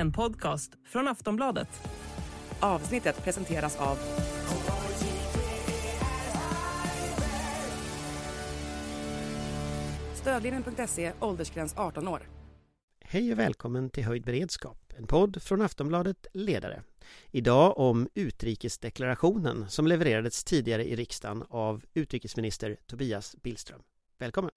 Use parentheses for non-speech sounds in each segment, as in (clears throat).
en podcast från Aftonbladet. Avsnittet presenteras av... Stödlinjen.se, åldersgräns 18 år. Hej och välkommen till Höjd beredskap, en podd från Aftonbladet Ledare. Idag om utrikesdeklarationen som levererades tidigare i riksdagen av utrikesminister Tobias Billström. Välkommen!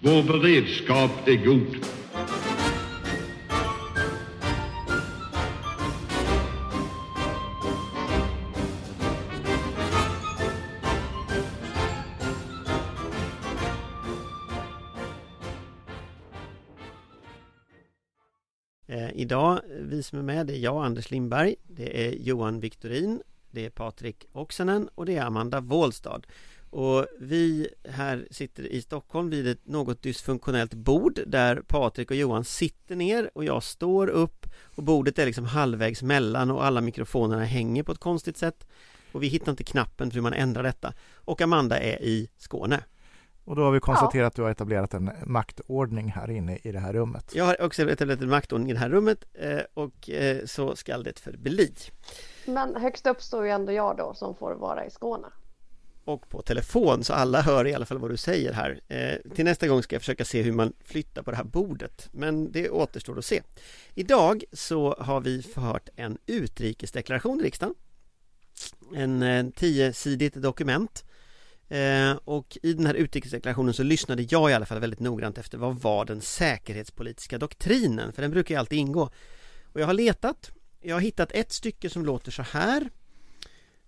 Vår beredskap är god. Eh, idag, vi som är med, det är jag, Anders Lindberg, det är Johan Victorin, det är Patrik Oksanen och det är Amanda Wåhlstad. Och vi här sitter i Stockholm vid ett något dysfunktionellt bord där Patrik och Johan sitter ner och jag står upp och bordet är liksom halvvägs mellan och alla mikrofonerna hänger på ett konstigt sätt och vi hittar inte knappen för hur man ändrar detta och Amanda är i Skåne. Och då har vi konstaterat att du har etablerat en maktordning här inne i det här rummet. Jag har också etablerat en maktordning i det här rummet eh, och eh, så skall det förbli. Men högst upp står ju ändå jag då som får vara i Skåne. Och på telefon så alla hör i alla fall vad du säger här. Eh, till nästa gång ska jag försöka se hur man flyttar på det här bordet. Men det återstår att se. Idag så har vi förhört en utrikesdeklaration i riksdagen. En eh, tiosidigt dokument. Eh, och i den här utrikesdeklarationen så lyssnade jag i alla fall väldigt noggrant efter vad var den säkerhetspolitiska doktrinen? För den brukar ju alltid ingå. Och jag har letat. Jag har hittat ett stycke som låter så här.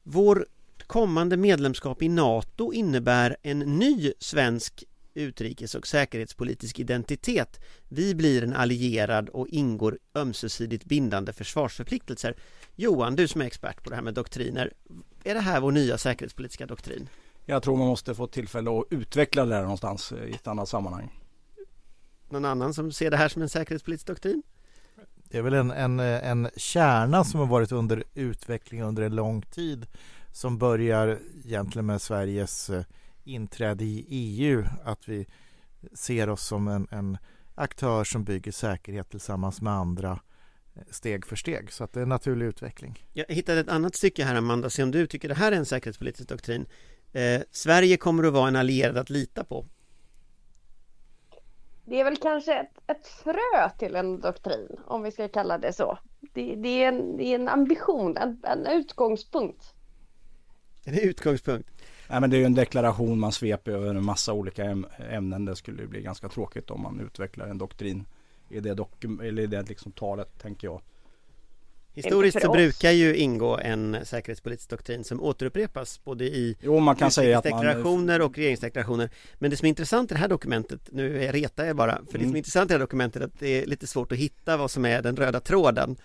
Vår kommande medlemskap i NATO innebär en ny svensk utrikes och säkerhetspolitisk identitet. Vi blir en allierad och ingår ömsesidigt bindande försvarsförpliktelser. Johan, du som är expert på det här med doktriner. Är det här vår nya säkerhetspolitiska doktrin? Jag tror man måste få tillfälle att utveckla det här någonstans i ett annat sammanhang. Någon annan som ser det här som en säkerhetspolitisk doktrin? Det är väl en, en, en kärna som har varit under utveckling under en lång tid som börjar egentligen med Sveriges inträde i EU. Att vi ser oss som en, en aktör som bygger säkerhet tillsammans med andra steg för steg. Så att det är en naturlig utveckling. Jag hittade ett annat stycke här Amanda, se om du tycker det här är en säkerhetspolitisk doktrin. Eh, Sverige kommer att vara en allierad att lita på. Det är väl kanske ett, ett frö till en doktrin, om vi ska kalla det så. Det, det, är, en, det är en ambition, en, en utgångspunkt. (laughs) En utgångspunkt. Nej, men det är ju en deklaration man sveper över en massa olika ämnen. Det skulle bli ganska tråkigt om man utvecklar en doktrin i det, dokum- eller i det liksom talet, tänker jag. Historiskt så brukar ju ingå en säkerhetspolitisk doktrin som återupprepas både i jo, man kan säga att man... och regeringsdeklarationer. Men det som är intressant i det här dokumentet, nu retar jag bara, för mm. det som är mm. intressant i det här dokumentet är att det är lite svårt att hitta vad som är den röda tråden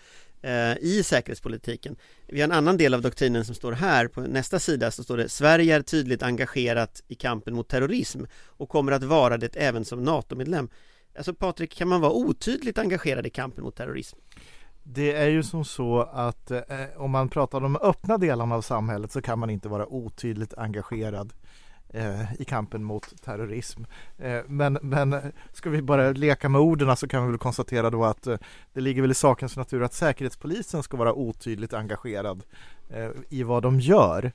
Eh, i säkerhetspolitiken. Vi har en annan del av doktrinen som står här, på nästa sida så står det Sverige är tydligt engagerat i kampen mot terrorism och kommer att vara det även som NATO-medlem. Alltså Patrik, kan man vara otydligt engagerad i kampen mot terrorism? Det är ju som så att eh, om man pratar om de öppna delarna av samhället så kan man inte vara otydligt engagerad eh, i kampen mot terrorism. Eh, men, men ska vi bara leka med orden så kan vi väl konstatera då att eh, det ligger väl i sakens natur att Säkerhetspolisen ska vara otydligt engagerad eh, i vad de gör.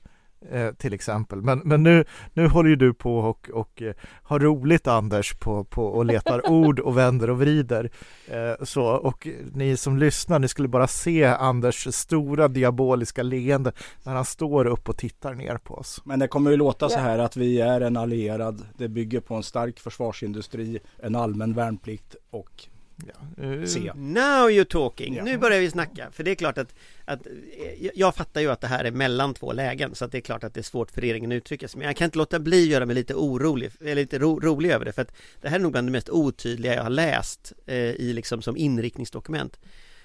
Eh, till exempel. Men, men nu, nu håller ju du på och, och eh, har roligt Anders på, på och letar (laughs) ord och vänder och vrider. Eh, så, och ni som lyssnar, ni skulle bara se Anders stora diaboliska leende när han står upp och tittar ner på oss. Men det kommer ju låta så här att vi är en allierad. Det bygger på en stark försvarsindustri, en allmän värnplikt och Ja. Uh, Now you're talking! Ja. Nu börjar vi snacka, för det är klart att, att Jag fattar ju att det här är mellan två lägen Så att det är klart att det är svårt för regeringen att uttrycka sig Men jag kan inte låta bli att göra mig lite orolig Eller lite ro, rolig över det För att det här är nog bland det mest otydliga jag har läst eh, I liksom som inriktningsdokument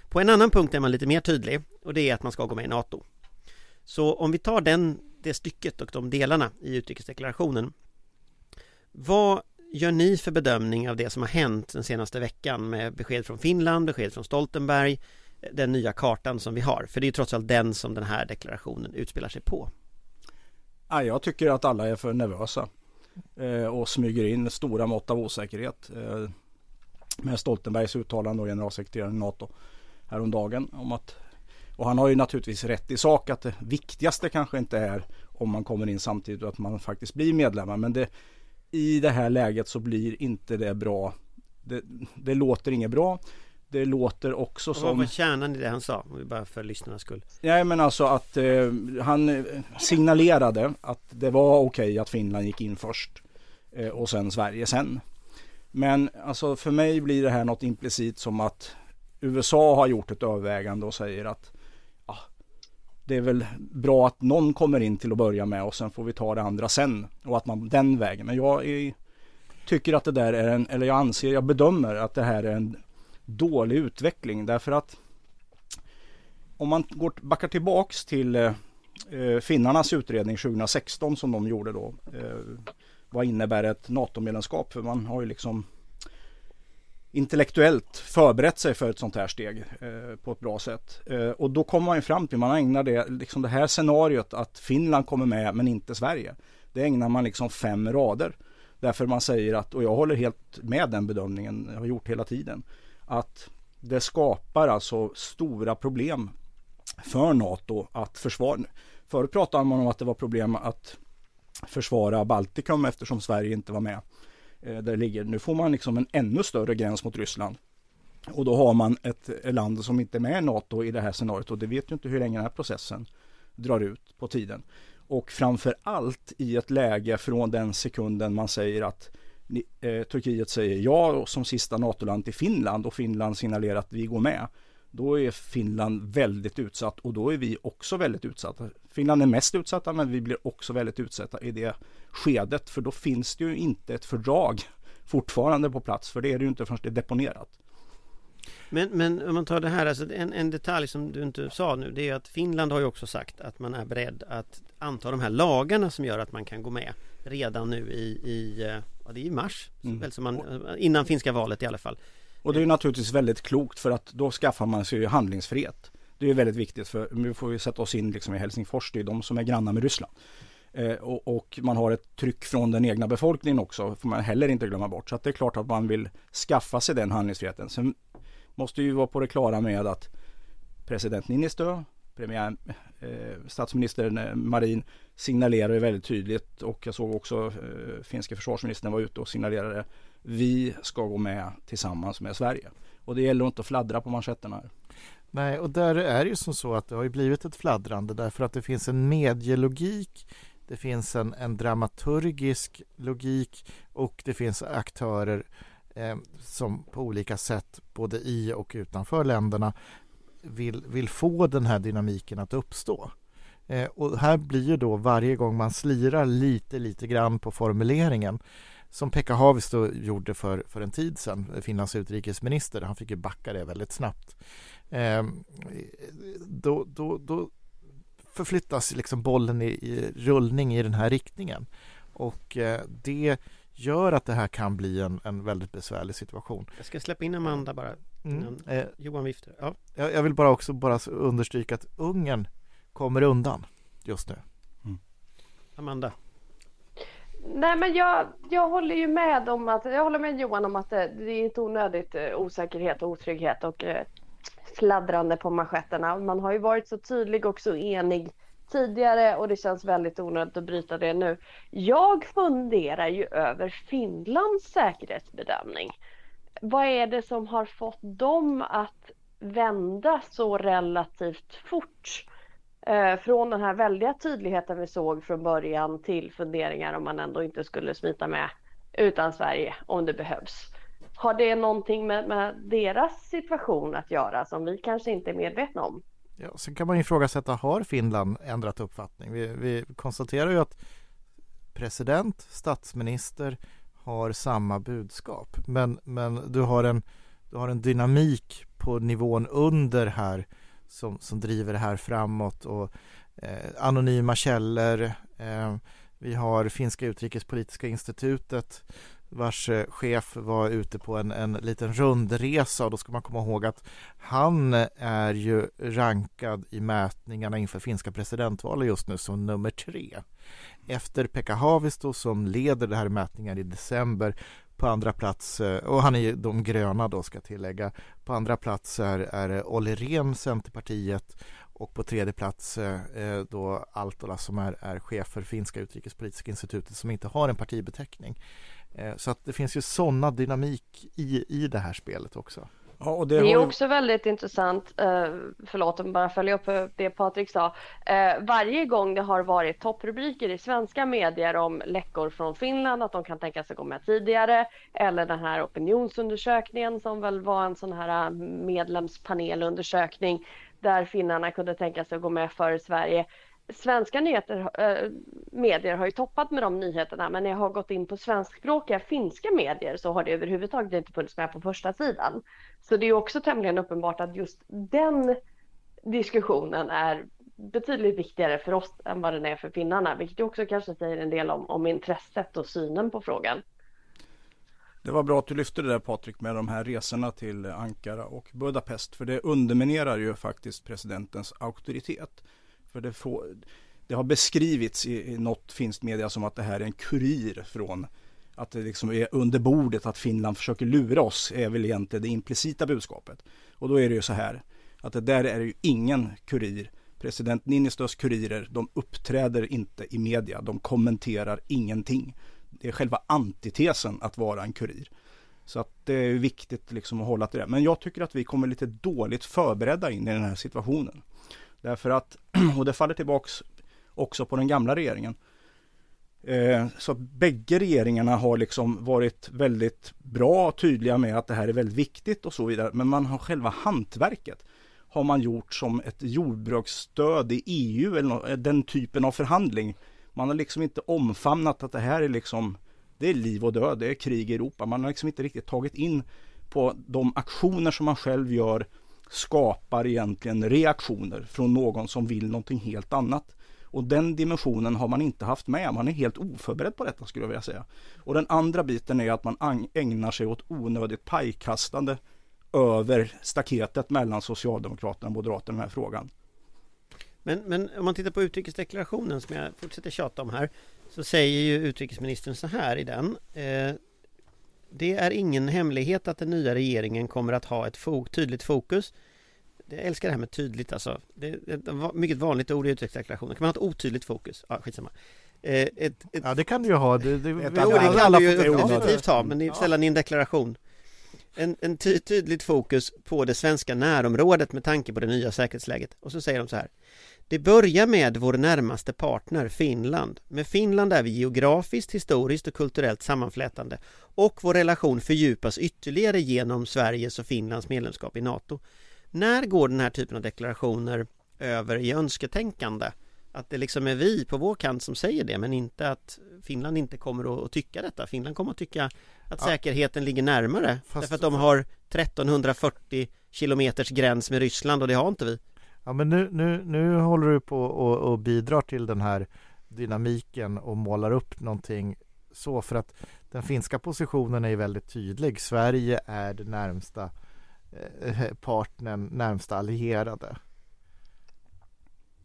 På en annan punkt är man lite mer tydlig Och det är att man ska gå med i NATO Så om vi tar den, det stycket och de delarna i utrikesdeklarationen Vad gör ni för bedömning av det som har hänt den senaste veckan med besked från Finland, besked från Stoltenberg, eh, den nya kartan som vi har? För det är ju trots allt den som den här deklarationen utspelar sig på. Ja, jag tycker att alla är för nervösa eh, och smyger in stora mått av osäkerhet. Eh, med Stoltenbergs uttalande och generalsekreteraren i NATO häromdagen om att och han har ju naturligtvis rätt i sak att det viktigaste kanske inte är om man kommer in samtidigt och att man faktiskt blir medlemmar. Men det, i det här läget så blir inte det bra. Det, det låter inget bra. Det låter också och som... Vad var kärnan i det han sa? Bara för lyssnarnas skull. Nej men alltså att eh, han signalerade att det var okej okay att Finland gick in först eh, och sen Sverige sen. Men alltså för mig blir det här något implicit som att USA har gjort ett övervägande och säger att det är väl bra att någon kommer in till att börja med och sen får vi ta det andra sen och att man den vägen. Men jag är, tycker att det där är en, eller jag anser, jag bedömer att det här är en dålig utveckling därför att om man går, backar tillbaks till eh, eh finnarnas utredning 2016 som de gjorde då. Eh, vad innebär ett NATO-medlemskap? För man har ju liksom intellektuellt förberett sig för ett sånt här steg eh, på ett bra sätt. Eh, och då kommer man ju fram till, man ägnar det, liksom det här scenariot att Finland kommer med men inte Sverige. Det ägnar man liksom fem rader. Därför man säger att, och jag håller helt med den bedömningen, jag har gjort hela tiden, att det skapar alltså stora problem för NATO att försvara. Förut pratade man om att det var problem att försvara Baltikum eftersom Sverige inte var med. Eh, där ligger. Nu får man liksom en ännu större gräns mot Ryssland. Och då har man ett land som inte är med i NATO i det här scenariot och det vet ju inte hur länge den här processen drar ut på tiden. Och framför allt i ett läge från den sekunden man säger att eh, Turkiet säger ja som sista NATO-land till Finland och Finland signalerar att vi går med. Då är Finland väldigt utsatt och då är vi också väldigt utsatta. Finland är mest utsatta men vi blir också väldigt utsatta i det skedet för då finns det ju inte ett fördrag fortfarande på plats för det är det ju inte förrän det är deponerat. Men, men om man tar det här, alltså en, en detalj som du inte sa nu det är att Finland har ju också sagt att man är beredd att anta de här lagarna som gör att man kan gå med redan nu i, i ja, det är i mars, mm. som man, innan finska valet i alla fall. Och det är naturligtvis väldigt klokt för att då skaffar man sig ju handlingsfrihet. Det är väldigt viktigt för nu får vi sätta oss in liksom i Helsingfors, det är de som är grannar med Ryssland. Eh, och, och, man har ett tryck från den egna befolkningen också, får man heller inte glömma bort. Så att det är klart att man vill skaffa sig den handlingsfriheten. Sen måste ju vara på det klara med att president Niinistö, premiär, Eh, statsminister Marin signalerar väldigt tydligt och jag såg också eh, finska försvarsministern var ute och signalerade vi ska gå med tillsammans med Sverige. Och det gäller inte att fladdra på manschetterna. Här. Nej, och där är det ju som så att det har ju blivit ett fladdrande därför att det finns en medielogik det finns en, en dramaturgisk logik och det finns aktörer eh, som på olika sätt både i och utanför länderna vill, vill få den här dynamiken att uppstå. Eh, och här blir ju då varje gång man slirar lite, lite grann på formuleringen som Pekka Haavisto gjorde för, för en tid sedan, eh, Finlands utrikesminister. Han fick ju backa det väldigt snabbt. Eh, då, då, då förflyttas liksom bollen i, i, rullning i den här riktningen. Och eh, det gör att det här kan bli en, en väldigt besvärlig situation. Jag ska släppa in Amanda bara. Mm. Eh, Johan viftar. Ja. Jag, jag, vill bara också bara understryka att Ungern kommer undan just nu. Mm. Amanda? Nej men jag, jag håller ju med om att, jag håller med Johan om att det, det är inte onödigt eh, osäkerhet och otrygghet och eh, fladdrande på manschetterna. Man har ju varit så tydlig och så enig tidigare och det känns väldigt onödigt att bryta det nu. Jag funderar ju över Finlands säkerhetsbedömning. Vad är det som har fått dem att vända så relativt fort? Eh, från den här väldiga tydligheten vi såg från början till funderingar om man ändå inte skulle smita med utan Sverige om det behövs. Har det någonting med, med deras situation att göra som vi kanske inte är medvetna om? Ja, sen kan man ifrågasätta, har Finland ändrat uppfattning? Vi, vi konstaterar ju att president, statsminister har samma budskap. Men, men du, har en, du har en dynamik på nivån under här som, som driver det här framåt och eh, anonyma källor. Eh, vi har Finska utrikespolitiska institutet vars eh, chef var ute på en, en liten rundresa och då ska man komma ihåg att han eh, är ju rankad i mätningarna inför finska presidentvalet just nu som nummer tre. Efter Pekka Haavisto som leder det här mätningen i december På andra plats, eh, och han är ju de gröna då ska tillägga. På andra plats är, är Olli Rehn, Centerpartiet och på tredje plats eh, eh, då Altola som är, är chef för Finska utrikespolitiska institutet som inte har en partibeteckning. Eh, så att det finns ju sådana dynamik i, i det här spelet också. Ja, det, det är också väldigt intressant, eh, förlåt om bara följa upp det Patrik sa. Eh, varje gång det har varit topprubriker i svenska medier om läckor från Finland, att de kan tänka sig gå med tidigare, eller den här opinionsundersökningen som väl var en sån här medlemspanelundersökning där finnarna kunde tänka sig att gå med före Sverige svenska nyheter, äh, medier har ju toppat med de nyheterna men när jag har gått in på svenskspråkiga finska medier så har det överhuvudtaget inte funnits med på första sidan. Så det är också tämligen uppenbart att just den diskussionen är betydligt viktigare för oss än vad den är för finnarna, vilket också kanske säger en del om, om intresset och synen på frågan. Det var bra att du lyfte det där Patrik med de här resorna till Ankara och Budapest, för det underminerar ju faktiskt presidentens auktoritet. För det, får, det har beskrivits i, i något finskt media som att det här är en kurir från att det liksom är under bordet att Finland försöker lura oss är väl egentligen det implicita budskapet. Och då är det ju så här att det där är ju ingen kurir. President Niinistös kurirer, de uppträder inte i media, de kommenterar ingenting. Det är själva antitesen att vara en kurir. Så att det är viktigt liksom att hålla till det. Men jag tycker att vi kommer lite dåligt förberedda in i den här situationen. Därför att, (clears throat) och det faller tillbaks också på den gamla regeringen. Eh, så bägge regeringarna har liksom varit väldigt bra och tydliga med att det här är väldigt viktigt och så vidare. Men man har själva hantverket har man gjort som ett jordbruksstöd i EU eller eh, den typen av förhandling. Man har liksom inte omfamnat att det här är liksom det är liv och död, det är krig i Europa. Man har liksom inte riktigt tagit in på de aktioner som man själv gör skapar egentligen reaktioner från någon som vill någonting helt annat. Och den dimensionen har man inte haft med. Man är helt oförberedd på detta skulle jag vilja säga. Och den andra biten är att man ägnar sig åt onödigt pajkastande över staketet mellan Socialdemokraterna och Moderaterna i den här frågan. Men, men om man tittar på utrikesdeklarationen som jag fortsätter tjata om här så säger ju utrikesministern så här i den. Eh, det är ingen hemlighet att den nya regeringen kommer att ha ett fo tydligt fokus. Jag älskar det här med tydligt alltså. Det är ett mycket vanligt ord i utrikesdeklarationen. Kan man ha ett otydligt fokus? Ja, skitsamma. Eh, ett, ett, ja, det kan du ju ha. Det, det, ett, jo, det kan du ju definitivt ha, men det är sällan i en deklaration. En, en ty tydligt fokus på det svenska närområdet med tanke på det nya säkerhetsläget. Och så säger de så här. Det börjar med vår närmaste partner Finland. Med Finland är vi geografiskt, historiskt och kulturellt sammanflätande och vår relation fördjupas ytterligare genom Sveriges och Finlands medlemskap i NATO. När går den här typen av deklarationer över i önsketänkande? Att det liksom är vi på vår kant som säger det men inte att Finland inte kommer att tycka detta. Finland kommer att tycka att ja. säkerheten ligger närmare Fast... därför att de har 1340 kilometers gräns med Ryssland och det har inte vi. Ja men nu, nu, nu håller du på och, och bidrar till den här dynamiken och målar upp någonting så för att den finska positionen är ju väldigt tydlig. Sverige är det närmsta eh, partnern, närmsta allierade.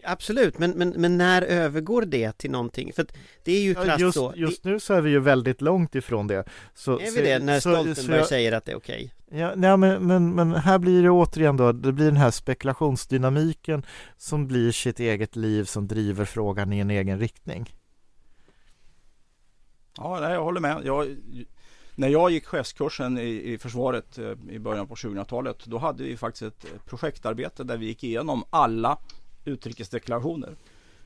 Absolut, men, men, men när övergår det till någonting? För det är ju ja, just, så. Just nu så är vi ju väldigt långt ifrån det. Så, är vi det när så, Stoltenberg jag, säger att det är okej? Okay? Ja, nej, men, men, men här blir det återigen då, det blir den här spekulationsdynamiken som blir sitt eget liv som driver frågan i en egen riktning. Ja, nej, jag håller med. Jag, när jag gick chefskursen i, i försvaret eh, i början på 2000-talet, då hade vi faktiskt ett projektarbete där vi gick igenom alla utrikesdeklarationer.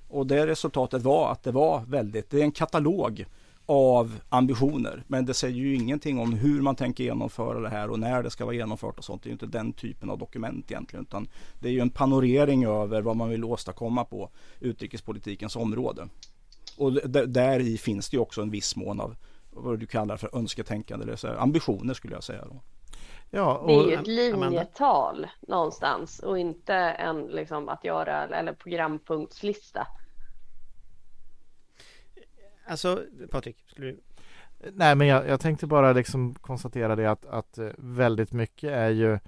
Och det resultatet var att det var väldigt, det är en katalog av ambitioner. Men det säger ju ingenting om hur man tänker genomföra det här och när det ska vara genomfört och sånt. Det är ju inte den typen av dokument egentligen. Utan det är ju en panorering över vad man vill åstadkomma på utrikespolitikens område. Och där i finns det ju också en viss mån av vad du kallar för önsketänkande eller så ambitioner skulle jag säga. Då. Ja, och, det är ju ett linjetal Amanda. någonstans och inte en liksom att göra eller programpunktslista. Alltså Patrik, skulle du? Nej men jag, jag tänkte bara liksom konstatera det att, att eh, väldigt mycket är ju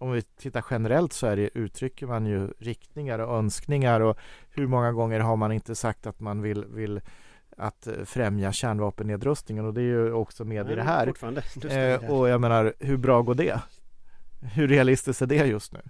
om vi tittar generellt så är det, uttrycker man ju riktningar och önskningar och hur många gånger har man inte sagt att man vill, vill att eh, främja kärnvapennedrustningen och det är ju också med i det här. Eh, och jag menar, hur bra går det? Hur realistiskt är det just nu?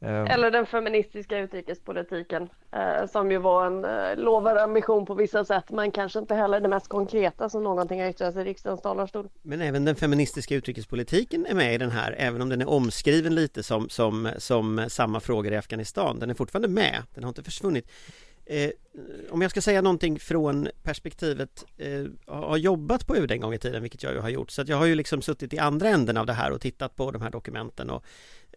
Eh, Eller den feministiska utrikespolitiken eh, som ju var en eh, lovvärd ambition på vissa sätt men kanske inte heller det mest konkreta som någonting har yttrat i riksdagens talarstol. Men även den feministiska utrikespolitiken är med i den här, även om den är omskriven lite som, som, som samma frågor i Afghanistan. Den är fortfarande med, den har inte försvunnit. Eh, om jag ska säga någonting från perspektivet, eh, har jobbat på UD en gång i tiden, vilket jag ju har gjort, så att jag har ju liksom suttit i andra änden av det här och tittat på de här dokumenten och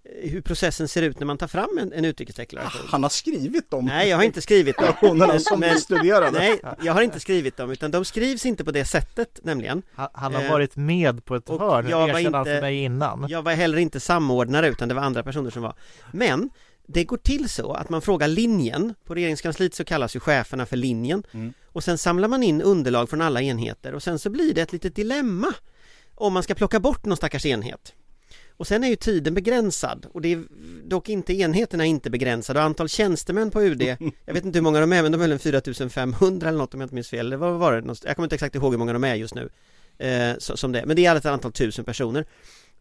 eh, hur processen ser ut när man tar fram en, en utrikesdeklaration. Han har skrivit dem. Nej, jag har inte skrivit dem. (laughs) Som Men- studerade. Nej, jag har inte skrivit dem, utan de skrivs inte på det sättet nämligen. han, han har eh, varit med på ett hörn, jag var han inte- för mig innan. Jag var heller inte samordnare utan det var andra personer som var Men det går till så att man frågar linjen. På regeringskansliet så kallas ju cheferna för linjen. Mm. Och sen samlar man in underlag från alla enheter. Och sen så blir det ett litet dilemma Om man ska plocka bort någon stackars enhet. Och sen är ju tiden begränsad. Och det är dock inte enheterna är inte begränsade. Och antal tjänstemän på UD (laughs) Jag vet inte hur många de är men de är väl en 4500 eller något om jag inte minns fel. Eller vad var det? Jag kommer inte exakt ihåg hur många de är just nu eh, Som det är, men det är ett antal tusen personer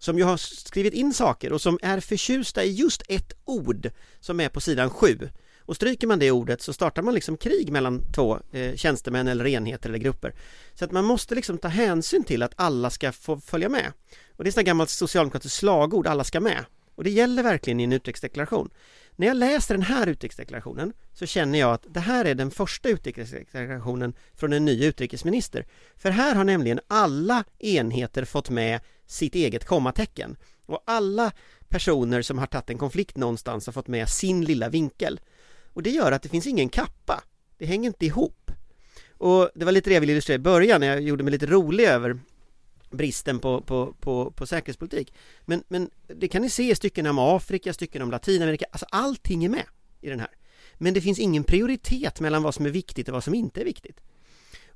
som ju har skrivit in saker och som är förtjusta i just ett ord som är på sidan 7 och stryker man det ordet så startar man liksom krig mellan två eh, tjänstemän eller enheter eller grupper. Så att man måste liksom ta hänsyn till att alla ska få följa med. Och det är ett gammalt socialdemokratiskt slagord, alla ska med. Och det gäller verkligen i en utrikesdeklaration när jag läser den här utrikesdeklarationen så känner jag att det här är den första utrikesdeklarationen från en ny utrikesminister. För här har nämligen alla enheter fått med sitt eget kommatecken och alla personer som har tagit en konflikt någonstans har fått med sin lilla vinkel. Och det gör att det finns ingen kappa. Det hänger inte ihop. Och det var lite det jag ville illustrera i början när jag gjorde mig lite rolig över bristen på, på, på, på säkerhetspolitik. Men, men det kan ni se i stycken om Afrika, stycken om Latinamerika, alltså allting är med i den här. Men det finns ingen prioritet mellan vad som är viktigt och vad som inte är viktigt.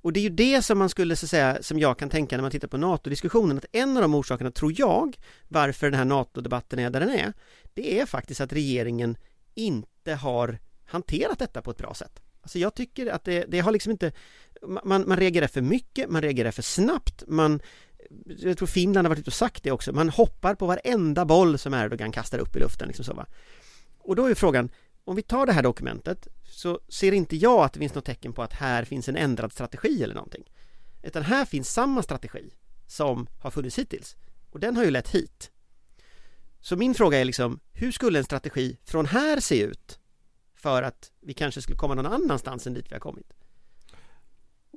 Och det är ju det som man skulle så säga, som jag kan tänka när man tittar på NATO-diskussionen, att en av de orsakerna, tror jag, varför den här NATO-debatten är där den är, det är faktiskt att regeringen inte har hanterat detta på ett bra sätt. Alltså jag tycker att det, det har liksom inte, man, man reagerar för mycket, man reagerar för snabbt, man jag tror Finland har varit ute och sagt det också, man hoppar på varenda boll som Erdogan kastar upp i luften liksom så va. Och då är frågan, om vi tar det här dokumentet så ser inte jag att det finns något tecken på att här finns en ändrad strategi eller någonting. Utan här finns samma strategi som har funnits hittills. Och den har ju lett hit. Så min fråga är liksom, hur skulle en strategi från här se ut för att vi kanske skulle komma någon annanstans än dit vi har kommit?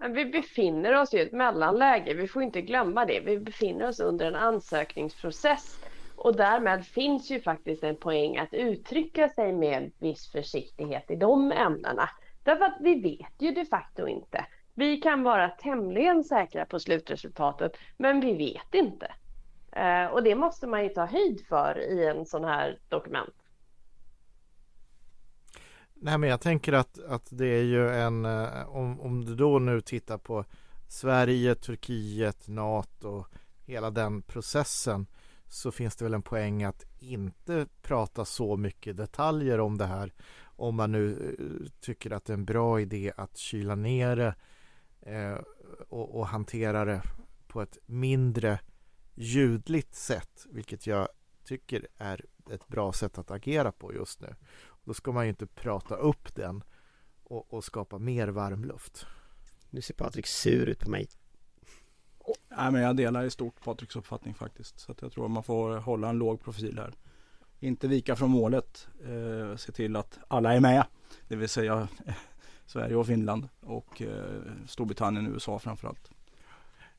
Men vi befinner oss i ett mellanläge, vi får inte glömma det. Vi befinner oss under en ansökningsprocess och därmed finns ju faktiskt en poäng att uttrycka sig med viss försiktighet i de ämnena. Därför att vi vet ju de facto inte. Vi kan vara tämligen säkra på slutresultatet, men vi vet inte. Eh, och det måste man ju ta höjd för i en sån här dokument. Nej men jag tänker att, att det är ju en, eh, om, om du då nu tittar på Sverige, Turkiet, NATO, hela den processen så finns det väl en poäng att inte prata så mycket detaljer om det här om man nu eh, tycker att det är en bra idé att kyla ner det eh, och, och hantera det på ett mindre ljudligt sätt, vilket jag tycker är ett bra sätt att agera på just nu. Då ska man ju inte prata upp den och, och skapa mer varmluft. Nu ser Patrik sur ut på mig. Nej, men jag delar i stort Patriks uppfattning faktiskt. Så att jag tror man får hålla en låg profil här. Inte vika från målet. Eh, se till att alla är med. Det vill säga (laughs) Sverige och Finland och eh, Storbritannien och USA framförallt.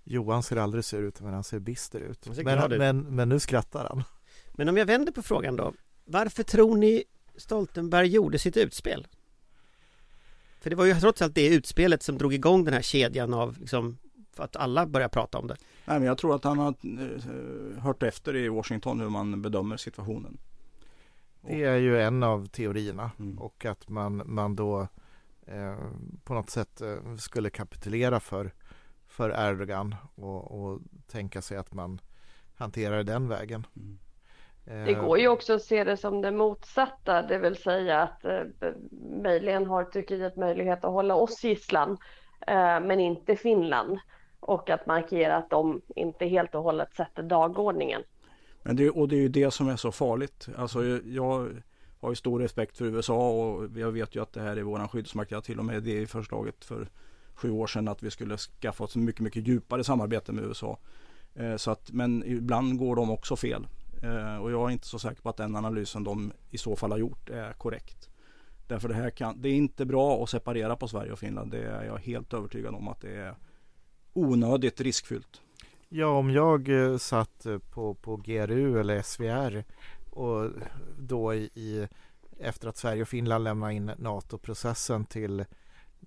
Johan ser aldrig sur ut men han ser bister ut. Ser Men, men, men nu skrattar han. Men om jag vänder på frågan då. Varför tror ni Stoltenberg gjorde sitt utspel? För det var ju trots allt det utspelet som drog igång den här kedjan av liksom, för att alla börjar prata om det. Nej, men jag tror att han har eh, hört efter i Washington hur man bedömer situationen. Det är ju en av teorierna Mm. och att man, man då eh, på något sätt eh, skulle kapitulera för, för Erdogan och, och tänka sig att man hanterar den vägen. Mm. Eh, Det går ju också att se det som det motsatta, det vill säga att eh, möjligen har Turkiet möjlighet att hålla oss gisslan eh, men inte Finland. Och att markera att de inte helt och hållet sätter dagordningen. Men det, och det är ju det som är så farligt. Alltså jag har ju stor respekt för USA och jag vet ju att det här är våran skyddsmakt. Jag till och med det i förslaget för sju år sedan att vi skulle skaffa oss mycket, mycket djupare samarbete med USA. Så att, men ibland går de också fel. Eh, och jag är inte så säker på att den analysen de i så fall har gjort är korrekt. Därför det här kan, det är inte bra att separera på Sverige och Finland. Det är jag helt övertygad om att det är onödigt riskfyllt. Ja, om jag eh, satt eh, på, på GRU eller SVR och då i, i efter att Sverige och Finland lämnade in NATO-processen till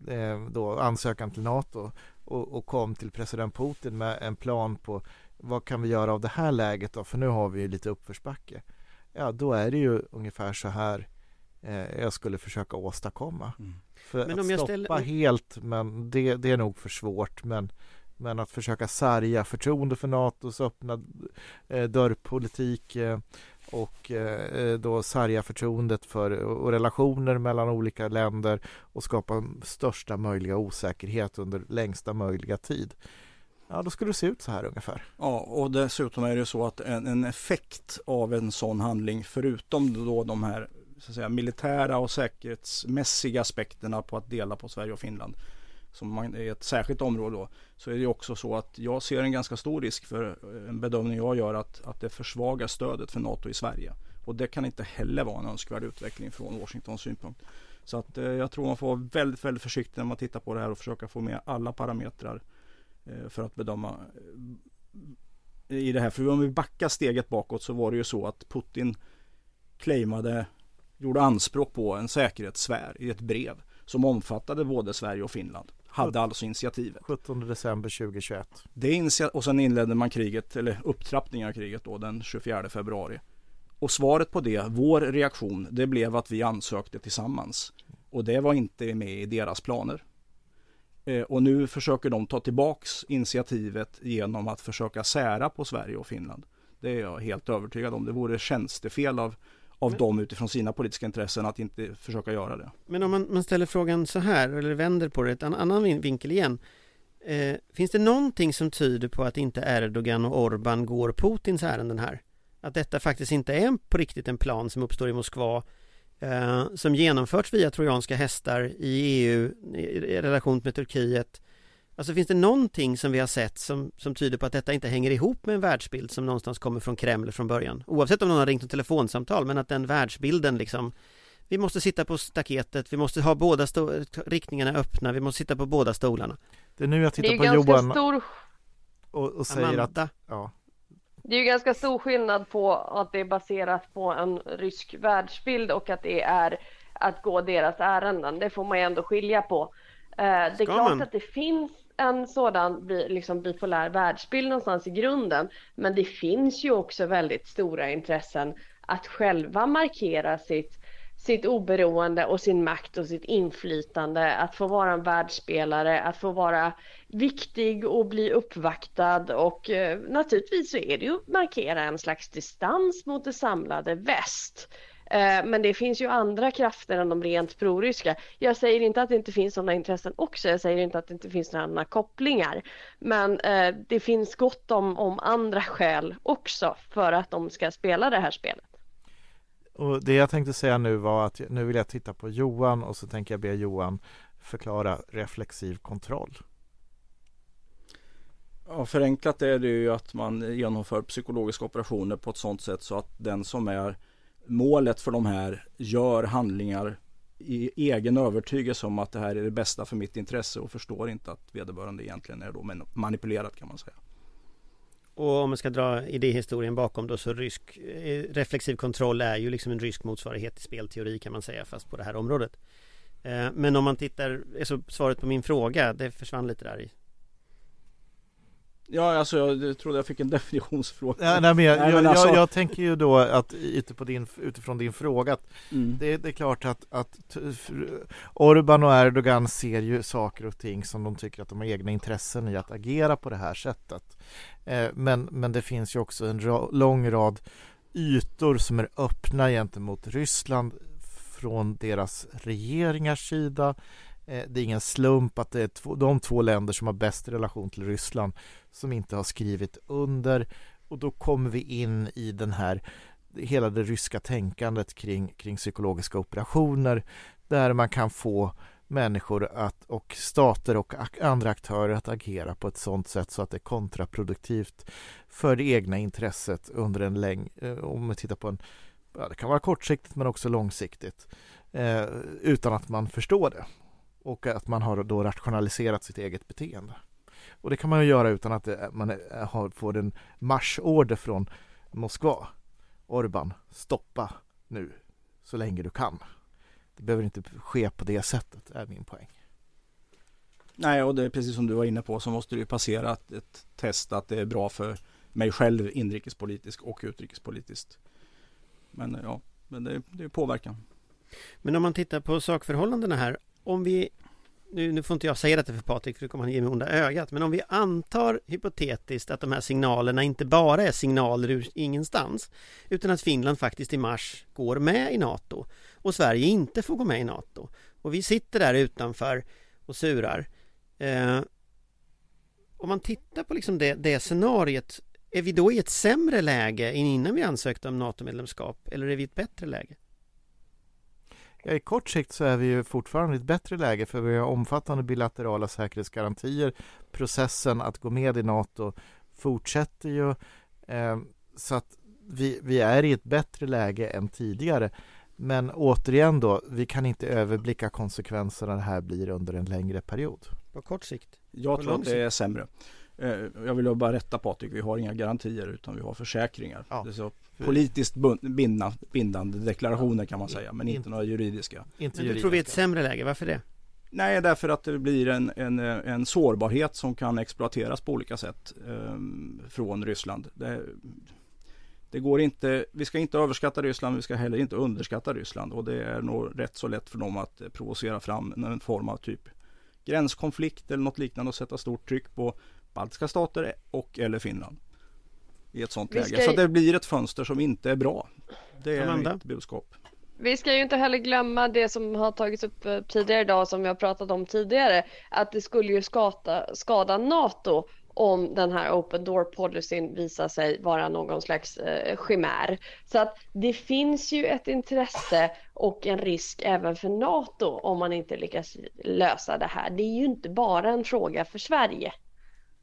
eh, då ansökan till NATO och, och, kom till president Putin med en plan på vad kan vi göra av det här läget då? För nu har vi ju lite uppförsbacke. Ja, då är det ju ungefär så här eh, jag skulle försöka åstadkomma. Mm. För men att stoppa ställer... helt, men det, det är nog för svårt. Men men att försöka sarga förtroende för NATOs öppna eh, dörrpolitik eh, och eh, då sarga förtroendet för och relationer mellan olika länder och skapa största möjliga osäkerhet under längsta möjliga tid. Ja, då skulle det se ut så här ungefär. Ja, och dessutom är det så att en, en effekt av en sån handling, förutom då de här så att säga, militära och säkerhetsmässiga aspekterna på att dela på Sverige och Finland, som är ett särskilt område då, så är det också så att jag ser en ganska stor risk för eh, en bedömning jag gör att, att det försvagar stödet för NATO i Sverige. Och det kan inte heller vara en önskvärd utveckling från Washingtons synpunkt. Så att eh, jag tror man får vara väldigt, väldigt försiktig när man tittar på det här och försöka få med alla parametrar eh, för att bedöma eh, i det här. För om vi backar steget bakåt så var det ju så att Putin claimade, gjorde anspråk på en säkerhetssfär i ett brev som omfattade både Sverige och Finland hade alltså initiativet. 17 december 2021. Det och sen inledde man kriget, eller upptrappningen av kriget då den 24 februari. Och svaret på det, vår reaktion, det blev att vi ansökte tillsammans. Och det var inte med i deras planer. Eh, och nu försöker de ta tillbaks initiativet genom att försöka sära på Sverige och Finland. Det är jag helt övertygad om. Det vore tjänstefel av av men, dem utifrån sina politiska intressen att inte försöka göra det. Men om man, man ställer frågan så här, eller vänder på det, en annan vinkel igen. Eh, finns det någonting som tyder på att inte Erdogan och Orban går Putins ärenden här? Att detta faktiskt inte är på riktigt en plan som uppstår i Moskva eh, som genomförts via trojanska hästar i EU i relation med Turkiet Alltså finns det någonting som vi har sett som, som tyder på att detta inte hänger ihop med en världsbild som någonstans kommer från Kreml från början? Oavsett om någon har ringt ett telefonsamtal, men att den världsbilden liksom Vi måste sitta på staketet, vi måste ha båda riktningarna öppna, vi måste sitta på båda stolarna. Det är nu jag tittar på Johan stor... och, och säger Amanda. att ja. Det är ju ganska stor skillnad på att det är baserat på en rysk världsbild och att det är att gå deras ärenden. Det får man ju ändå skilja på. Eh, det är Ska klart man? att det finns en sådan liksom bipolär världsbild någonstans i grunden. Men det finns ju också väldigt stora intressen att själva markera sitt, sitt oberoende och sin makt och sitt inflytande. Att få vara en världsspelare, att få vara viktig och bli uppvaktad och eh, naturligtvis så är det ju att markera en slags distans mot det samlade väst. Eh, men det finns ju andra krafter än de rent proryska. Jag säger inte att det inte finns sådana intressen också. Jag säger inte att det inte finns några andra kopplingar. Men eh, det finns gott om, om andra skäl också för att de ska spela det här spelet. Och det jag tänkte säga nu var att nu vill jag titta på Johan och så tänker jag be Johan förklara reflexiv kontroll. Ja, förenklat är det ju att man genomför psykologiska operationer på ett sådant sätt så att den som är målet för de här gör handlingar i egen övertygelse om att det här är det bästa för mitt intresse och förstår inte att vederbörande egentligen är då manipulerat kan man säga. Och om man ska dra idéhistorien bakom då så rysk eh, reflexiv kontroll är ju liksom en rysk motsvarighet till spelteori kan man säga fast på det här området. Eh, men om man tittar, alltså svaret på min fråga, det försvann lite där i Ja, alltså jag trodde jag fick en (laughs) definitionsfråga. Ja, nej, men jag, nej, men alltså... jag, jag, tänker ju då att din, utifrån din fråga att mm. det, det, är klart att, att Orban och Erdogan ser ju saker och ting som de tycker att de har egna intressen i att agera på det här sättet. Eh, men, men det finns ju också en ra, lång rad ytor som är öppna gentemot Ryssland från deras regeringars sida Eh, det är ingen slump att det är två, de två länder som har bäst relation till Ryssland som inte har skrivit under och då kommer vi in i den här hela det ryska tänkandet kring, kring psykologiska operationer där man kan få människor att, och stater och andra aktörer att agera på ett sådant sätt så att det är kontraproduktivt för det egna intresset under en längre, eh, om man tittar på en, ja, det kan vara kortsiktigt men också långsiktigt, eh, utan att man förstår det och att man har då rationaliserat sitt eget beteende. Och det kan man ju göra utan att det, man har, får en marschorder från Moskva. Orban, stoppa nu så länge du kan. Det behöver inte ske på det sättet, är min poäng. Nej, och det är precis som du var inne på så måste det ju passera ett, ett test att det är bra för mig själv inrikespolitiskt och utrikespolitiskt. Men ja, men det, det är påverkan. Men om man tittar på sakförhållandena här, om vi nu, nu får inte jag säga detta för Patrik för då kommer han ge mig onda ögat men om vi antar hypotetiskt att de här signalerna inte bara är signaler ur ingenstans utan att Finland faktiskt i mars går med i NATO och Sverige inte får gå med i NATO och vi sitter där utanför och surar eh, om man tittar på liksom det, det scenariet är vi då i ett sämre läge än innan vi ansökte om NATO-medlemskap eller är vi i ett bättre läge? Ja, I kort sikt så är vi ju fortfarande i ett bättre läge för vi har omfattande bilaterala säkerhetsgarantier. Processen att gå med i NATO fortsätter ju eh, så att vi, vi är i ett bättre läge än tidigare. Men återigen då, vi kan inte överblicka konsekvenserna det här blir under en längre period. På kort sikt? Jag tror att det är sämre. Eh, jag vill bara rätta Patrik, vi har inga garantier utan vi har försäkringar. Ja. Det är så politiskt bindande deklarationer kan man säga, men inte, inte några juridiska. Inte men du tror vi är ett sämre läge, varför det? Nej, därför att det blir en, en, en sårbarhet som kan exploateras på olika sätt eh, från Ryssland. Det, det, går inte, vi ska inte överskatta Ryssland, vi ska heller inte underskatta Ryssland och det är nog rätt så lätt för dem att provocera fram en form av typ gränskonflikt eller något liknande och sätta stort tryck på baltiska stater och eller Finland. I ett sånt läge. Så det blir ett fönster som inte är bra. Det är Amanda. mitt budskap. Vi ska ju inte heller glömma det som har tagits upp eh, tidigare idag som vi har pratat om tidigare. Att det skulle ju skada, skada NATO om den här open door policyn visar sig vara någon slags eh, chimär. Så att det finns ju ett intresse och en risk även för NATO om man inte lyckas lösa det här. Det är ju inte bara en fråga för Sverige.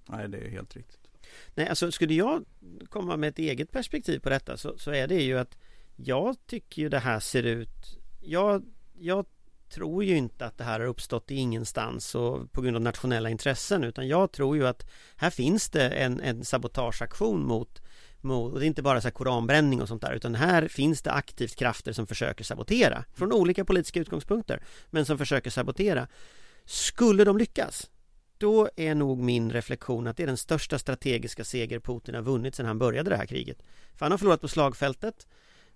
Nej, det är helt riktigt. Nej, alltså skulle jag komma med ett eget perspektiv på detta så, så är det ju att jag tycker ju det här ser ut jag, jag tror ju inte att det här har uppstått i ingenstans och på grund av nationella intressen utan jag tror ju att här finns det en, en sabotageaktion mot, mot och det är inte bara så här koranbränning och sånt där utan här finns det aktivt krafter som försöker sabotera från olika politiska utgångspunkter men som försöker sabotera skulle de lyckas då är nog min reflektion att det är den största strategiska seger Putin har vunnit sedan han började det här kriget. För han har förlorat på slagfältet.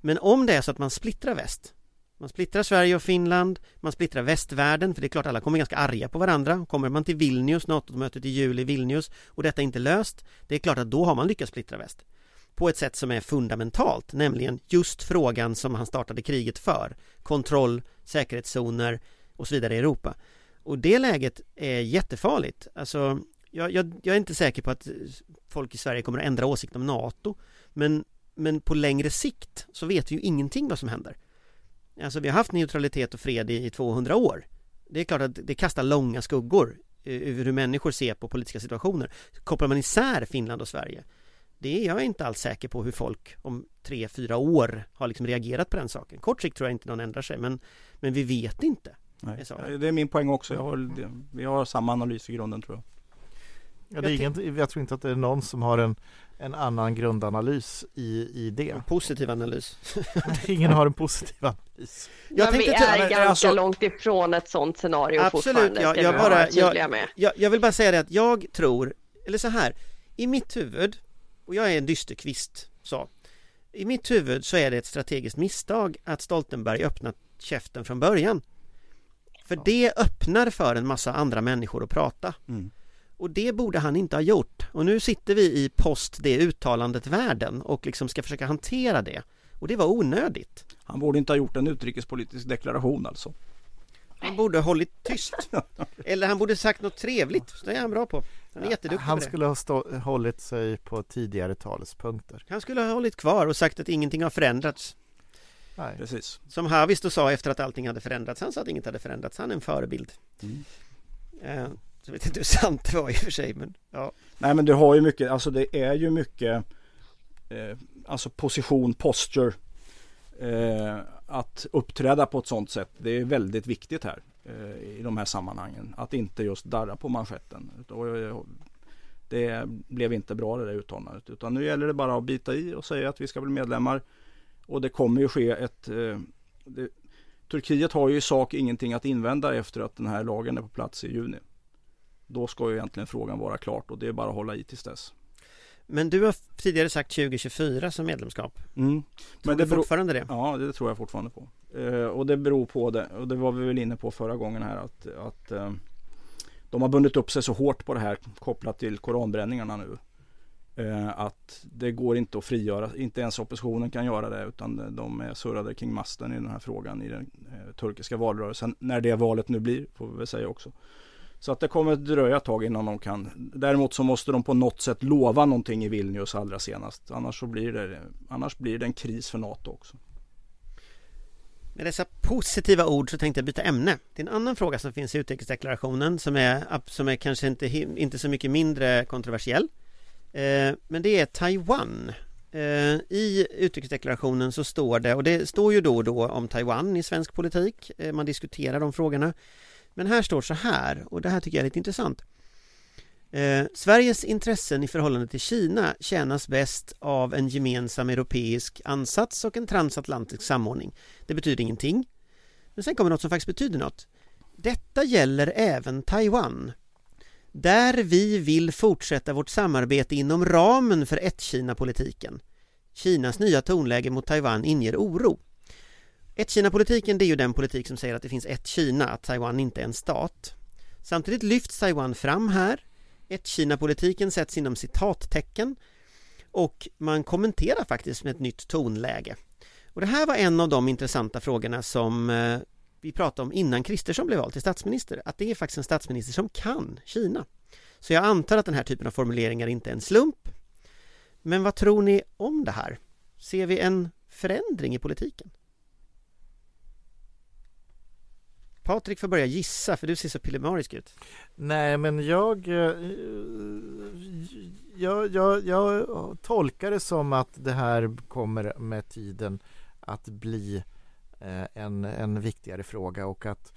Men om det är så att man splittrar väst, man splittrar Sverige och Finland, man splittrar västvärlden, för det är klart alla kommer ganska arga på varandra. Kommer man till Vilnius, NATO-mötet i juli i Vilnius, och detta är inte löst, det är klart att då har man lyckats splittra väst. På ett sätt som är fundamentalt, nämligen just frågan som han startade kriget för. Kontroll, säkerhetszoner och så vidare i Europa. Och det läget är jättefarligt. Alltså, jag, jag, jag, är inte säker på att folk i Sverige kommer att ändra åsikt om NATO. Men, men på längre sikt så vet vi ju ingenting vad som händer. Alltså vi har haft neutralitet och fred i, i 200 år. Det är klart att det kastar långa skuggor eh, över hur människor ser på politiska situationer. Kopplar man isär Finland och Sverige det är jag inte alls säker på hur folk om tre, fyra år har liksom reagerat på den saken. Kort sikt tror jag inte någon ändrar sig men, men vi vet inte. Nej. Det är min poäng också. Jag har, vi har samma analys i grunden tror jag. Ja, det är ingen, jag tror inte att det är någon som har en, en annan grundanalys i, i det. En positiv analys. (laughs) ingen har en positiv analys. Jag Men vi är ganska alltså, långt ifrån ett sånt scenario absolut, fortfarande. Jag, jag, bara, jag, med. Jag, jag vill bara säga det att jag tror, eller så här, i mitt huvud, och jag är en dysterkvist, så. I mitt huvud så är det ett strategiskt misstag att Stoltenberg öppnat käften från början. För det öppnar för en massa andra människor att prata. Mm. Och det borde han inte ha gjort. Och nu sitter vi i post det uttalandet världen och liksom ska försöka hantera det. Och det var onödigt. Han borde inte ha gjort en utrikespolitisk deklaration alltså. Han borde ha hållit tyst. (laughs) Eller han borde sagt något trevligt. Det är han bra på. Han är jätteduktig Han skulle ha stå, hållit sig på tidigare talespunkter. Han skulle ha hållit kvar och sagt att ingenting har förändrats. Nej. Precis. Som Harvis då sa efter att allting hade förändrats. Han sa att inget hade förändrats. Han är en förebild. Mm. Eh, så vet inte hur sant det var i och för sig men ja. Nej men du har ju mycket, alltså det är ju mycket eh, Alltså position, posture eh, Att uppträda på ett sånt sätt Det är väldigt viktigt här eh, I de här sammanhangen Att inte just darra på manschetten eh, Det blev inte bra det där uttalandet Utan nu gäller det bara att bita i och säga att vi ska bli medlemmar Och det kommer ju ske ett eh, det, Turkiet har ju i sak ingenting att invända efter att den här lagen är på plats i juni då ska ju egentligen frågan vara klart och det är bara att hålla i tills dess. Men du har tidigare sagt 2024 som medlemskap. Mm. Tror Men du det beror, fortfarande det? ja, det tror jag fortfarande på. Eh, och det beror på det, och det var vi väl inne på förra gången här att, att eh, de har bundit upp sig så hårt på det här kopplat till koranbränningarna nu. Eh, att det går inte att frigöra, inte ens oppositionen kan göra det utan de är surrade kring masten i den här frågan i den eh, turkiska valrörelsen. När det valet nu blir, får vi väl säga också. Så att det kommer att dröja ett tag innan de kan. Däremot så måste de på något sätt lova någonting i Vilnius allra senast. Annars, så blir, det, annars blir det en kris för NATO också. Med dessa positiva ord så tänkte jag byta ämne till en annan fråga som finns i utrikesdeklarationen som är, som är kanske inte, inte så mycket mindre kontroversiell. Eh, men det är Taiwan. Eh, I utrikesdeklarationen så står det, och det står ju då och då om Taiwan i svensk politik, eh, man diskuterar de frågorna. Men här står så här, och det här tycker jag är lite intressant. Eh, Sveriges intressen i förhållande till Kina tjänas bäst av en gemensam europeisk ansats och en transatlantisk samordning. Det betyder ingenting. Men sen kommer något som faktiskt betyder något. Detta gäller även Taiwan. Där vi vill fortsätta vårt samarbete inom ramen för ett-Kina-politiken. Kinas nya tonläge mot Taiwan inger oro. Ett-Kina-politiken det är ju den politik som säger att det finns ett Kina, att Taiwan inte är en stat. Samtidigt lyfts Taiwan fram här. Ett-Kina-politiken sätts inom citattecken och man kommenterar faktiskt med ett nytt tonläge. Och det här var en av de intressanta frågorna som eh, vi pratade om innan Kristersson blev vald till statsminister, att det är faktiskt en statsminister som kan Kina. Så jag antar att den här typen av formuleringar inte är en slump. Men vad tror ni om det här? Ser vi en förändring i politiken? Patrik får börja gissa för du ser så pillemarisk ut. Nej, men jag, eh, jag, jag, jag tolkar det som att det här kommer med tiden att bli eh, Eh, en, en viktigare fråga och att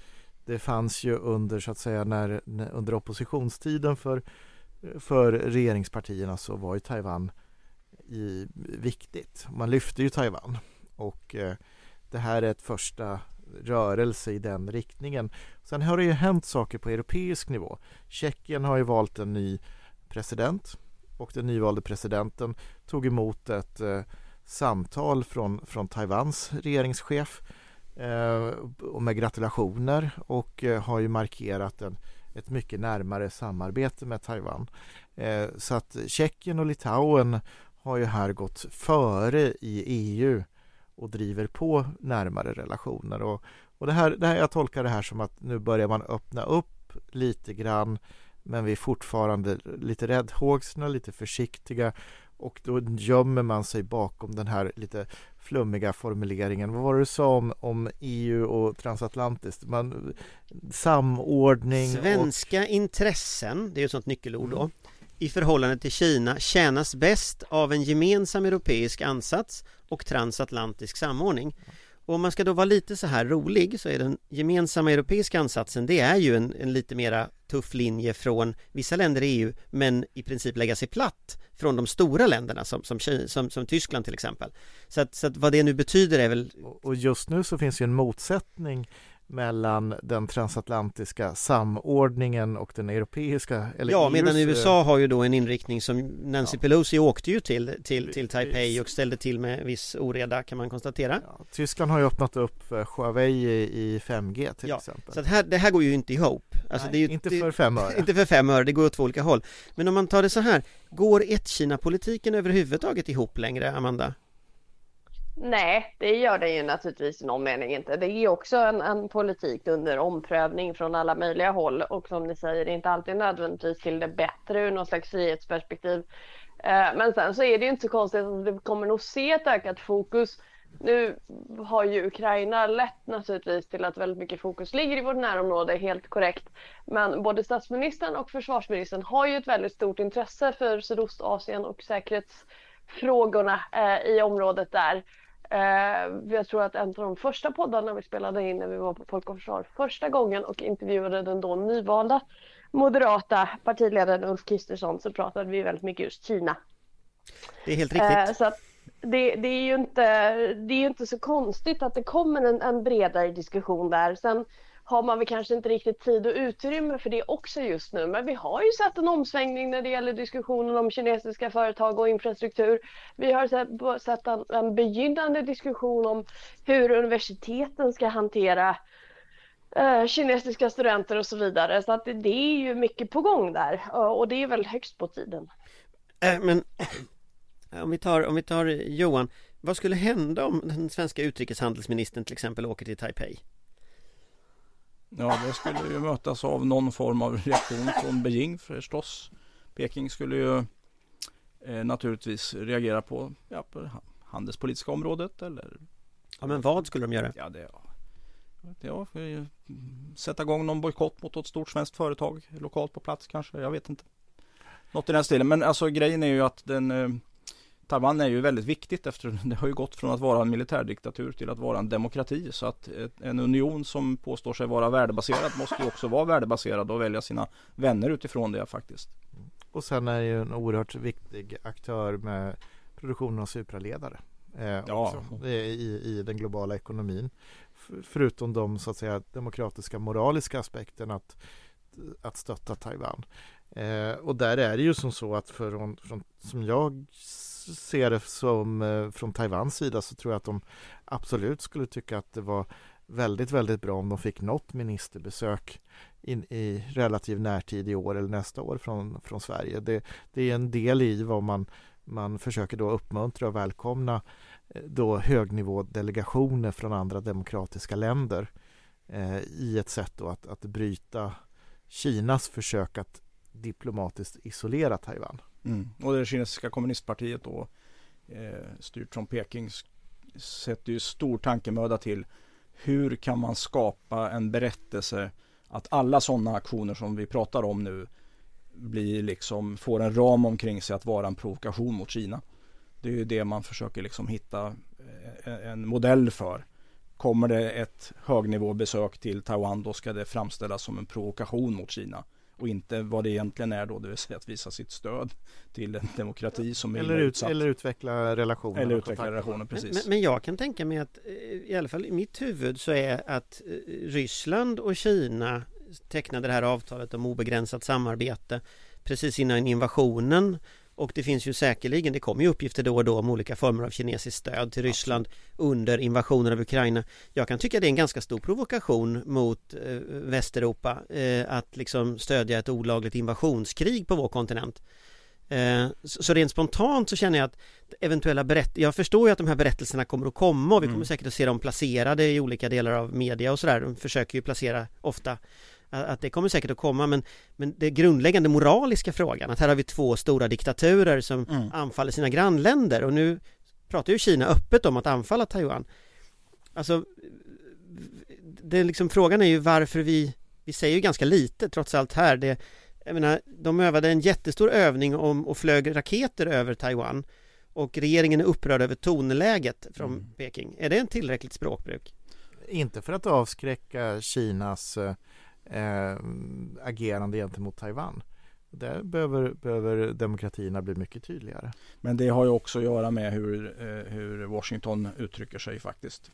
det fanns ju under så att säga när, under oppositionstiden för, för regeringspartierna så var ju Taiwan i, viktigt. Man lyfte ju Taiwan och eh, det här är ett första rörelse i den riktningen. Sen har det ju hänt saker på europeisk nivå. Tjeckien har ju valt en ny president och den nyvalde presidenten tog emot ett eh, samtal från, från Taiwans regeringschef eh, med gratulationer och eh, har ju markerat en, ett mycket närmare samarbete med Taiwan. Eh, så att Tjeckien och Litauen har ju här gått före i EU och driver på närmare relationer. Och, och det här, det här, jag tolkar det här som att nu börjar man öppna upp lite grann men vi är fortfarande lite räddhågsna, lite försiktiga och då gömmer man sig bakom den här lite flummiga formuleringen. Vad var det du sa om, om EU och transatlantiskt? Man, samordning Svenska och... intressen, det är ett sånt nyckelord då, Mm. i förhållande till Kina tjänas bäst av en gemensam europeisk ansats och transatlantisk samordning. Och om man ska då vara lite så här rolig så är den gemensamma europeiska ansatsen det är ju en, en lite mera tuff linje från vissa länder i EU men i princip lägga sig platt från de stora länderna som, som, som, som Tyskland till exempel. Så att, så att vad det nu betyder är väl Och just nu så finns ju en motsättning mellan den transatlantiska samordningen och den europeiska eller Ja, medan EUs, USA har ju då en inriktning som Nancy Ja. Pelosi åkte ju till, till, till Taipei och ställde till med viss oreda kan man konstatera. Ja, Tyskland har ju öppnat upp Huawei i, i 5G till Ja, exempel. Så här, det här går ju inte ihop. Alltså Nej, ju, inte för fem öre. (laughs) Inte för fem öre, det går åt två olika håll. Men om man tar det så här, går ett-Kina-politiken överhuvudtaget ihop längre, Amanda? Nej, det gör den ju naturligtvis i någon mening inte. Det är också en, en politik under omprövning från alla möjliga håll och som ni säger, det är inte alltid nödvändigtvis till det bättre ur någon slags frihetsperspektiv. Eh, men sen så är det ju inte så konstigt att vi kommer nog se ett ökat fokus. Nu har ju Ukraina lett naturligtvis till att väldigt mycket fokus ligger i vårt närområde, helt korrekt. Men både statsministern och försvarsministern har ju ett väldigt stort intresse för Sydostasien och säkerhetsfrågorna eh, i området där. Eh, jag tror att en av de första poddarna vi spelade in när vi var på Folk och Försvar första gången och intervjuade den då nyvalda moderata partiledaren Ulf Kristersson så pratade vi väldigt mycket just Kina. Det är helt riktigt. Eh, så det, det, är ju inte, det är inte så konstigt att det kommer en, en bredare diskussion där. Sen har man väl kanske inte riktigt tid och utrymme för det också just nu. Men vi har ju sett en omsvängning när det gäller diskussionen om kinesiska företag och infrastruktur. Vi har sett, sett en, en begynnande diskussion om hur universiteten ska hantera eh, kinesiska studenter och så vidare. Så att det, det, är ju mycket på gång där eh, och det är väl högst på tiden. Äh, men eh, om vi, tar, om vi tar Johan, vad skulle hända om den svenska utrikeshandelsministern till exempel åker till Taipei? Ja, det skulle ju mötas av någon form av reaktion från Beijing förstås. Peking skulle ju eh, naturligtvis reagera på, ja, på handelspolitiska området eller Ja men vad skulle de göra? Ja, det, ja, sätta igång någon bojkott mot ett stort svenskt företag lokalt på plats kanske, jag vet inte. Något i den stilen, men alltså grejen är ju att den eh, Taiwan är ju väldigt viktigt eftersom (laughs) det har ju gått från att vara en militärdiktatur till att vara en demokrati. Så att en union som påstår sig vara värdebaserad måste ju också vara värdebaserad och välja sina vänner utifrån det faktiskt. Och sen är ju en oerhört viktig aktör med produktionen av supraledare. Eh, ja. i, I den globala ekonomin. Förutom de så att säga demokratiska moraliska aspekterna att, att stötta Taiwan. Eh, och där är det ju som så att från, från, som jag ser det som eh, från Taiwans sida så tror jag att de absolut skulle tycka att det var väldigt, väldigt bra om de fick något ministerbesök in i relativ närtid i år eller nästa år från, från Sverige. Det, det är en del i vad man, man försöker då uppmuntra och välkomna eh, då högnivådelegationer från andra demokratiska länder eh, i ett sätt då att, att bryta Kinas försök att diplomatiskt isolera Taiwan. Mm. Och det kinesiska kommunistpartiet då eh, styrt från Peking sätter ju stor tankemöda till hur kan man skapa en berättelse att alla sådana aktioner som vi pratar om nu blir liksom, får en ram omkring sig att vara en provokation mot Kina. Det är ju det man försöker liksom hitta eh, eh, en modell för. Kommer det ett högnivåbesök till Taiwan då ska det framställas som en provokation mot Kina och inte vad det egentligen är då, det vill säga att visa sitt stöd till en demokrati som eller är ut, Eller utveckla relationer. Eller utveckla relationer, precis. Men, men, jag kan tänka mig att eh, i alla fall i mitt huvud så är att eh, Ryssland och Kina tecknade det här avtalet om obegränsat samarbete precis innan invasionen och det finns ju säkerligen, det kommer ju uppgifter då och då om olika former av kinesiskt stöd till Ryssland under invasionen av Ukraina. Jag kan tycka det är en ganska stor provokation mot eh, Västeuropa eh, att liksom stödja ett olagligt invasionskrig på vår kontinent. Eh, så, så rent spontant så känner jag att eventuella berättelser, jag förstår ju att de här berättelserna kommer att komma och vi kommer mm. säkert att se dem placerade i olika delar av media och sådär. De försöker ju placera ofta att det kommer säkert att komma men, men det grundläggande moraliska frågan att här har vi två stora diktaturer som mm. anfaller sina grannländer och nu pratar ju Kina öppet om att anfalla Taiwan Alltså det liksom, frågan är ju varför vi Vi säger ju ganska lite trots allt här det Jag menar, de övade en jättestor övning om och flög raketer över Taiwan och regeringen är upprörd över tonläget från mm. Peking. Är det en tillräckligt språkbruk? Inte för att avskräcka Kinas eh, agerande gentemot Taiwan. Där behöver, behöver demokratierna bli mycket tydligare. Men det har ju också att göra med hur, eh, hur Washington uttrycker sig faktiskt.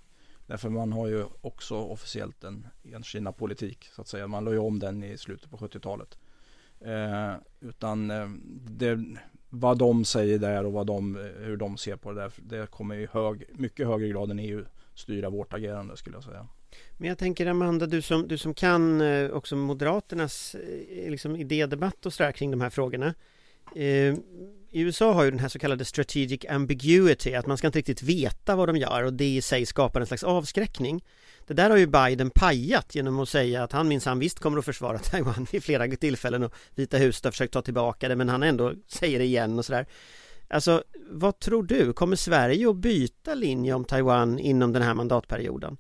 Därför man har ju också officiellt en, en Kina-politik så att säga. Man la ju om den i slutet på 70-talet. Eh, utan eh, det, vad de säger där och vad de, eh, hur de ser på det där. Det kommer i hög, mycket högre grad än EU styra vårt agerande skulle jag säga. Men jag tänker Amanda, du som, du som kan eh, också Moderaternas eh, liksom, idédebatt och sådär kring de här frågorna. Eh, USA har ju den här så kallade strategic ambiguity, att man ska inte riktigt veta vad de gör och det i sig skapar en slags avskräckning. Det där har ju Biden pajat genom att säga att han minsann visst kommer att försvara (laughs) Taiwan vid flera tillfällen och Vita huset har försökt ta tillbaka det men han ändå säger det igen och sådär. Alltså, vad tror du? Kommer Sverige att byta linje om Taiwan inom den här mandatperioden?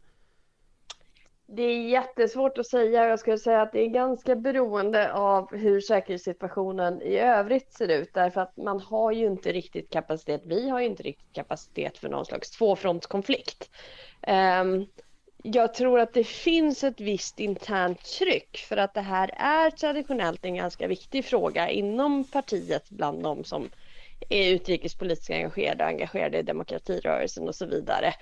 Det är jättesvårt att säga. Jag skulle säga att det är ganska beroende av hur säkerhetssituationen i övrigt ser ut. Därför att man har ju inte riktigt kapacitet. Vi har ju inte riktigt kapacitet för någon slags tvåfrontskonflikt. Um, jag tror att det finns ett visst internt tryck för att det här är traditionellt en ganska viktig fråga inom partiet bland de som är utrikespolitiskt engagerade, och engagerade i demokratirörelsen och så vidare.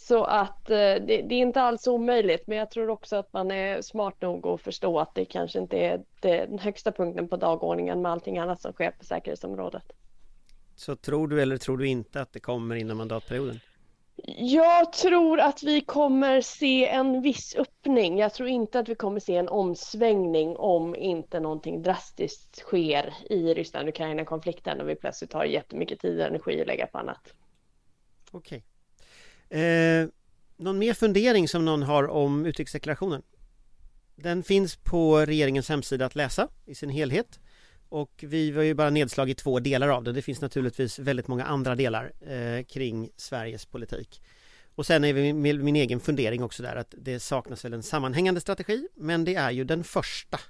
Så att eh, det, det, är inte alls omöjligt, men jag tror också att man är smart nog att förstå att det kanske inte är den högsta punkten på dagordningen med allting annat som sker på säkerhetsområdet. Så tror du eller tror du inte att det kommer inom mandatperioden? Jag tror att vi kommer se en viss öppning. Jag tror inte att vi kommer se en omsvängning om inte någonting drastiskt sker i Ryssland-Ukraina-konflikten och vi plötsligt har jättemycket tid och energi att lägga på annat. Okej. Eh, någon mer fundering som någon har om utrikesdeklarationen? Den finns på regeringens hemsida att läsa i sin helhet. Och vi var ju bara nedslag i två delar av det. Det finns naturligtvis väldigt många andra delar eh, kring Sveriges politik. Och sen är vi min, min egen fundering också där att det saknas väl en sammanhängande strategi men det är ju den första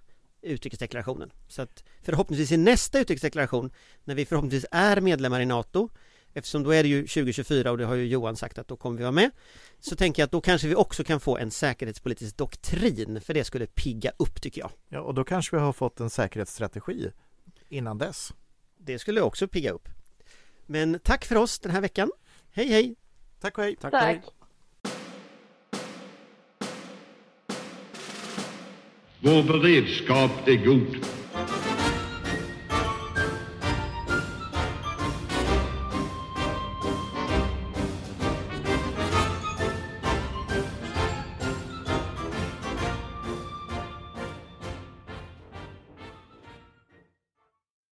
utrikesdeklarationen. Så att förhoppningsvis i nästa utrikesdeklaration när vi förhoppningsvis är medlemmar i NATO eftersom då är det ju 2024 och det har ju Johan sagt att då kommer vi vara med så tänker jag att då kanske vi också kan få en säkerhetspolitisk doktrin för det skulle pigga upp tycker jag. Ja, och då kanske vi har fått en säkerhetsstrategi innan dess. Det skulle också pigga upp. Men tack för oss den här veckan. Hej hej! Tack och hej! Tack. tack. Vår beredskap är god.